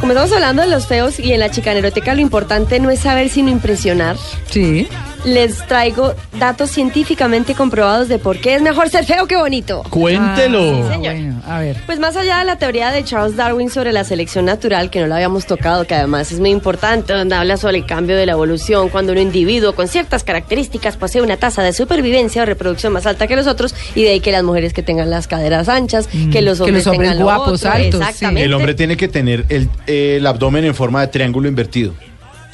Como estamos hablando de los feos y en la chicaneroteca lo importante no es saber sino impresionar. Sí. Les traigo datos científicamente comprobados de por qué es mejor ser feo que bonito. Cuéntelo. Sí, señor. Bueno, a ver. Pues más allá de la teoría de Charles Darwin sobre la selección natural, que no la habíamos tocado, que además es muy importante, donde habla sobre el cambio de la evolución, cuando un individuo con ciertas características posee una tasa de supervivencia o reproducción más alta que los otros, y de ahí que las mujeres que tengan las caderas anchas, que los que hombres, los hombres tengan lo guapos, otro, altos, sí. El hombre tiene que tener el, el abdomen en forma de triángulo invertido.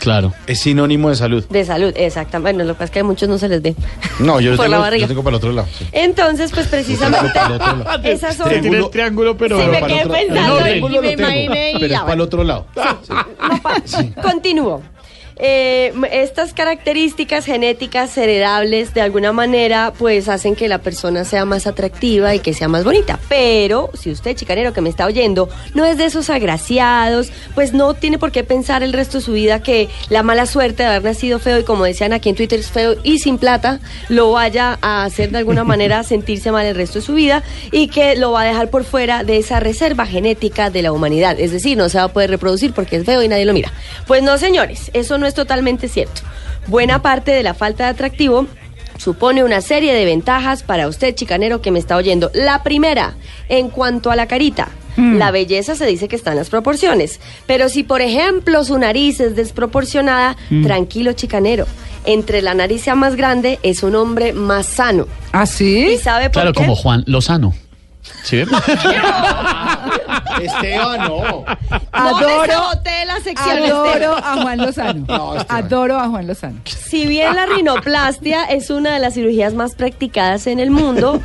Claro. Es sinónimo de salud. De salud, exactamente. Bueno, lo que pasa es que a muchos no se les ve. No, yo, Por la tengo, barriga. yo tengo para el otro lado. sí. Entonces, pues precisamente, esas son... Triángulo- el triángulo, pero... Sí, me para el quedé otro- pensando el y triángulo me lo tengo, imaginé y Pero ya, es para el bueno. otro lado. No pa- Continúo. Eh, estas características genéticas heredables de alguna manera pues hacen que la persona sea más atractiva y que sea más bonita. Pero si usted, chicanero que me está oyendo, no es de esos agraciados, pues no tiene por qué pensar el resto de su vida que la mala suerte de haber nacido feo y como decían aquí en Twitter es feo y sin plata, lo vaya a hacer de alguna manera sentirse mal el resto de su vida y que lo va a dejar por fuera de esa reserva genética de la humanidad. Es decir, no se va a poder reproducir porque es feo y nadie lo mira. Pues no, señores, eso no es totalmente cierto. Buena parte de la falta de atractivo supone una serie de ventajas para usted, chicanero, que me está oyendo. La primera, en cuanto a la carita. La belleza se dice que está en las proporciones. Pero si, por ejemplo, su nariz es desproporcionada, tranquilo, chicanero. Entre la nariz sea más grande, es un hombre más sano. ¿Ah, ¿Y sí? sabe por Claro, qué? como Juan Lozano. ¿Sí? Esteban, no. Adoro, la sección, adoro a Juan Lozano. No, Esteban. Adoro a Juan Lozano. Si bien la rinoplastia es una de las cirugías más practicadas en el mundo,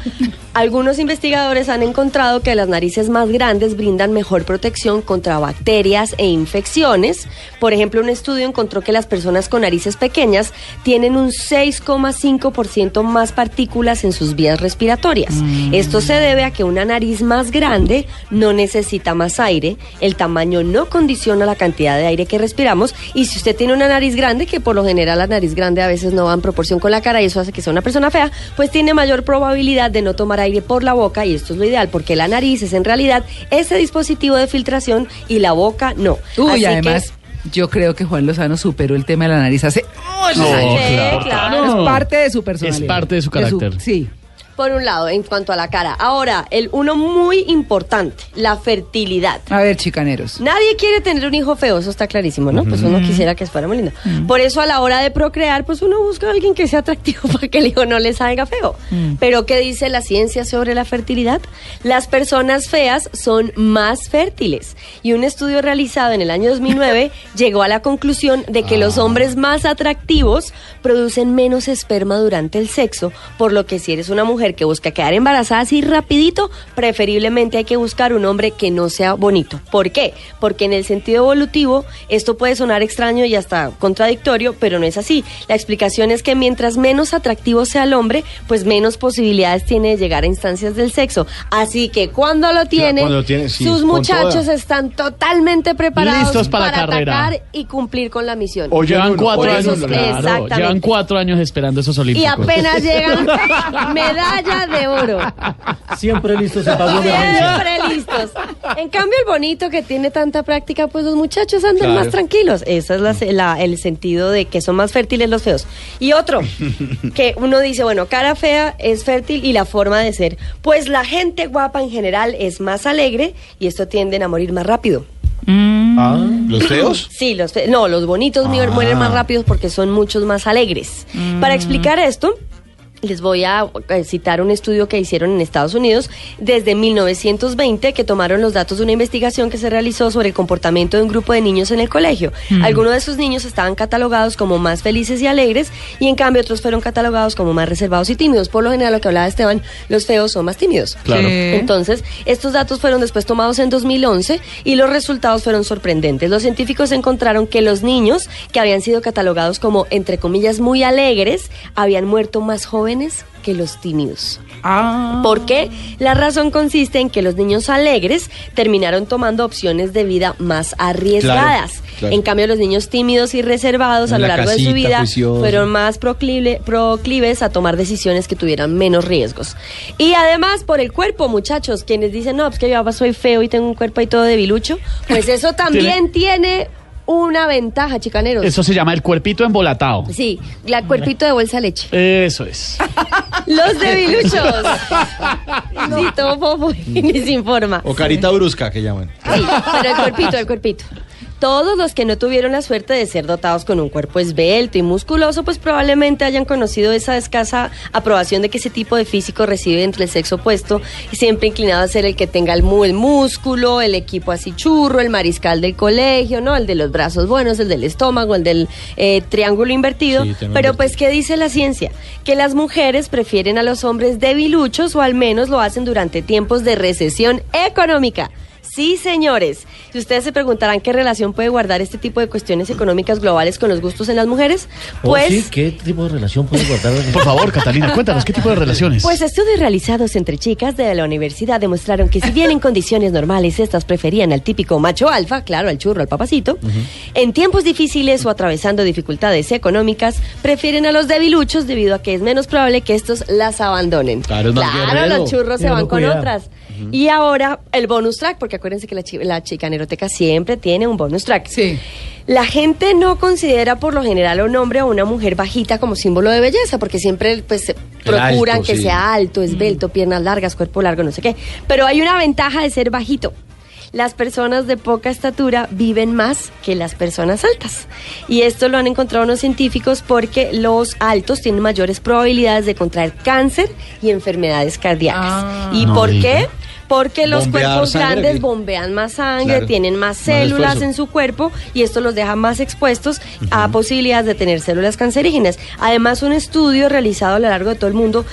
algunos investigadores han encontrado que las narices más grandes brindan mejor protección contra bacterias e infecciones. Por ejemplo, un estudio encontró que las personas con narices pequeñas tienen un 6,5% más partículas en sus vías respiratorias. Esto se debe a que una nariz más grande no necesita más aire, el tamaño no condiciona la cantidad de aire que respiramos y si usted tiene una nariz grande, que por lo general la nariz grande a veces no va en proporción con la cara y eso hace que sea una persona fea, pues tiene mayor probabilidad de no tomar aire por la boca y esto es lo ideal porque la nariz es en realidad ese dispositivo de filtración y la boca no. Uy, Así que- además, yo creo que Juan Lozano superó el tema de la nariz hace muchos No, años. Sí, claro. claro. Es parte de su personalidad. Es parte de su carácter. sí. Por un lado, en cuanto a la cara. Ahora, el uno muy importante, la fertilidad. A ver, chicaneros. Nadie quiere tener un hijo feo, eso está clarísimo, ¿no? Pues uno quisiera que fuera muy lindo. Por eso a la hora de procrear, pues uno busca a alguien que sea atractivo para que el hijo no le salga feo. Pero ¿qué dice la ciencia sobre la fertilidad? Las personas feas son más fértiles. Y un estudio realizado en el año 2009 llegó a la conclusión de que los hombres más atractivos producen menos esperma durante el sexo, por lo que si eres una mujer que busca quedar embarazada así rapidito, preferiblemente hay que buscar un hombre que no sea bonito. ¿Por qué? Porque en el sentido evolutivo esto puede sonar extraño y hasta contradictorio, pero no es así. La explicación es que mientras menos atractivo sea el hombre, pues menos posibilidades tiene de llegar a instancias del sexo. Así que cuando lo tiene, cuando lo tiene, sí, sus muchachos toda. están totalmente preparados Listos para la carrera. atacar y cumplir con la misión. Oye, Llevan uno, cuatro años, claro, llevan cuatro años esperando esos y olímpicos. apenas llegan medalla de oro. Siempre listos en emergencia. Siempre listos. En cambio, el bonito que tiene tanta práctica, pues los muchachos andan Claro. más tranquilos. Ese es la- la- el sentido de que son más fértiles los feos. Y otro, que uno dice, bueno, cara fea es fértil y la forma de ser. Pues la gente guapa en general es más alegre y esto tienden a morir más rápido. Ah, ¿Los feos? Sí, los fe- no, los bonitos mu- mueren más rápido porque son muchos más alegres. Para explicar esto, Les voy a eh, citar un estudio que hicieron en Estados Unidos desde 1920 que tomaron los datos de una investigación que se realizó sobre el comportamiento de un grupo de niños en el colegio. Algunos de esos niños estaban catalogados como más felices y alegres y en cambio otros fueron catalogados como más reservados y tímidos. Por lo general, lo que hablaba Esteban, los feos son más tímidos. Claro. Entonces, estos datos fueron después tomados en 2011 y los resultados fueron sorprendentes. Los científicos encontraron que los niños que habían sido catalogados como, entre comillas, muy alegres, habían muerto más jóvenes que los tímidos. Ah. ¿Por qué? La razón consiste en que los niños alegres terminaron tomando opciones de vida más arriesgadas. Claro, claro. En cambio, los niños tímidos y reservados a lo la largo de su vida fueron más proclive- proclives a tomar decisiones que tuvieran menos riesgos. Y además, por el cuerpo, muchachos, quienes dicen, no, pues que yo soy feo y tengo un cuerpo ahí todo debilucho, pues eso también tiene una ventaja, chicaneros. Eso se llama el cuerpito embolatado. Sí, la cuerpito de bolsa de leche. Eso es. Los debiluchos. Sí, todo fofo y ni sin forma. O carita brusca que llaman. Sí, pero el cuerpito, el cuerpito. Todos los que no tuvieron la suerte de ser dotados con un cuerpo esbelto y musculoso, pues probablemente hayan conocido esa escasa aprobación de que ese tipo de físico recibe entre el sexo opuesto, y siempre inclinado a ser el que tenga el, el músculo, el equipo así churro, el mariscal del colegio, ¿no? El de los brazos buenos, el del estómago, el del eh, triángulo invertido. Sí, Pero pues, ¿qué dice la ciencia? Que las mujeres prefieren a los hombres debiluchos o al menos lo hacen durante tiempos de recesión económica. Sí, señores. Si ustedes se preguntarán qué relación puede guardar este tipo de cuestiones económicas globales con los gustos en las mujeres, Oh, pues... sí, ¿Qué tipo de relación puede guardar? Por favor, Catalina, cuéntanos, ¿qué tipo de relaciones? Pues estudios realizados entre chicas de la universidad demostraron que si bien en condiciones normales estas preferían al típico macho alfa, claro, al churro, al papacito, en tiempos difíciles o atravesando dificultades económicas, prefieren a los debiluchos debido a que es menos probable que estos las abandonen. Claro, es más Claro, los churros se van con cuidado. otras. Y ahora el bonus track, porque acuérdense que la, chi- la chicaneroteca siempre tiene un bonus track. Sí. La gente no considera por lo general a un hombre o una mujer bajita como símbolo de belleza, porque siempre pues se procuran alto, que sí. sea alto, esbelto, piernas largas, cuerpo largo, no sé qué. Pero hay una ventaja de ser bajito. Las personas de poca estatura viven más que las personas altas. Y esto lo han encontrado unos científicos porque los altos tienen mayores probabilidades de contraer cáncer y enfermedades cardíacas. Ah. ¿Y No por diga. qué? Porque los cuerpos sangre, grandes bombean más sangre, Claro. tienen más células en su cuerpo y esto los deja más expuestos a posibilidades de tener células cancerígenas. Además, un estudio realizado a lo largo de todo el mundo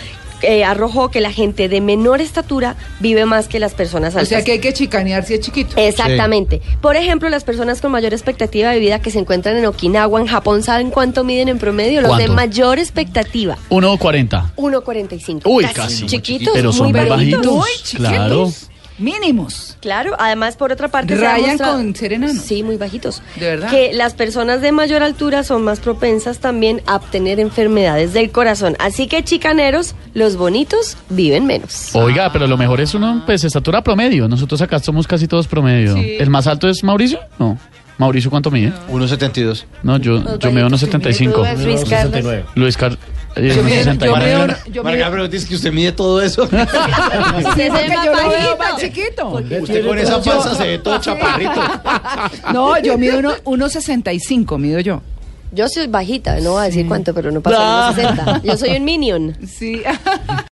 eh, arrojó que la gente de menor estatura vive más que las personas O altas. sea que hay que chicanear si es chiquito. Exactamente. Por ejemplo, las personas con mayor expectativa de vida que se encuentran en Okinawa, en Japón, ¿saben cuánto miden en promedio? Los de mayor expectativa. 1.40. 1.45. Uy, casi. Chiquitos, Pero son muy bajitos. bajitos. Muy chiquitos. Claro. Mínimos. Claro, además por otra parte Rayan con ser enanos. Sí, muy bajitos. ¿De verdad? Que las personas de mayor altura son más propensas también a obtener enfermedades del corazón. Así que chicaneros, los bonitos viven menos. Oiga, pero lo mejor es uno, pues, estatura promedio. Nosotros acá somos casi todos promedio. Sí. ¿El más alto es Mauricio? No. ¿Mauricio cuánto mide? 1.72. No, yo, yo mido unos 75. Tú, Luis Carlos. 69. Luis Carlos. Yo unos mido- 60. yo Marga- mido- yo Marga, mido- pero dice que usted mide todo eso. Usted el más yo lo veo bajito. más chiquito. usted con esa panza se ve todo chaparrito. No, yo mido uno- 1.65, mido yo. Yo soy bajita, no voy a decir cuánto, pero no pasa de los 60. Yo soy un minion. Sí.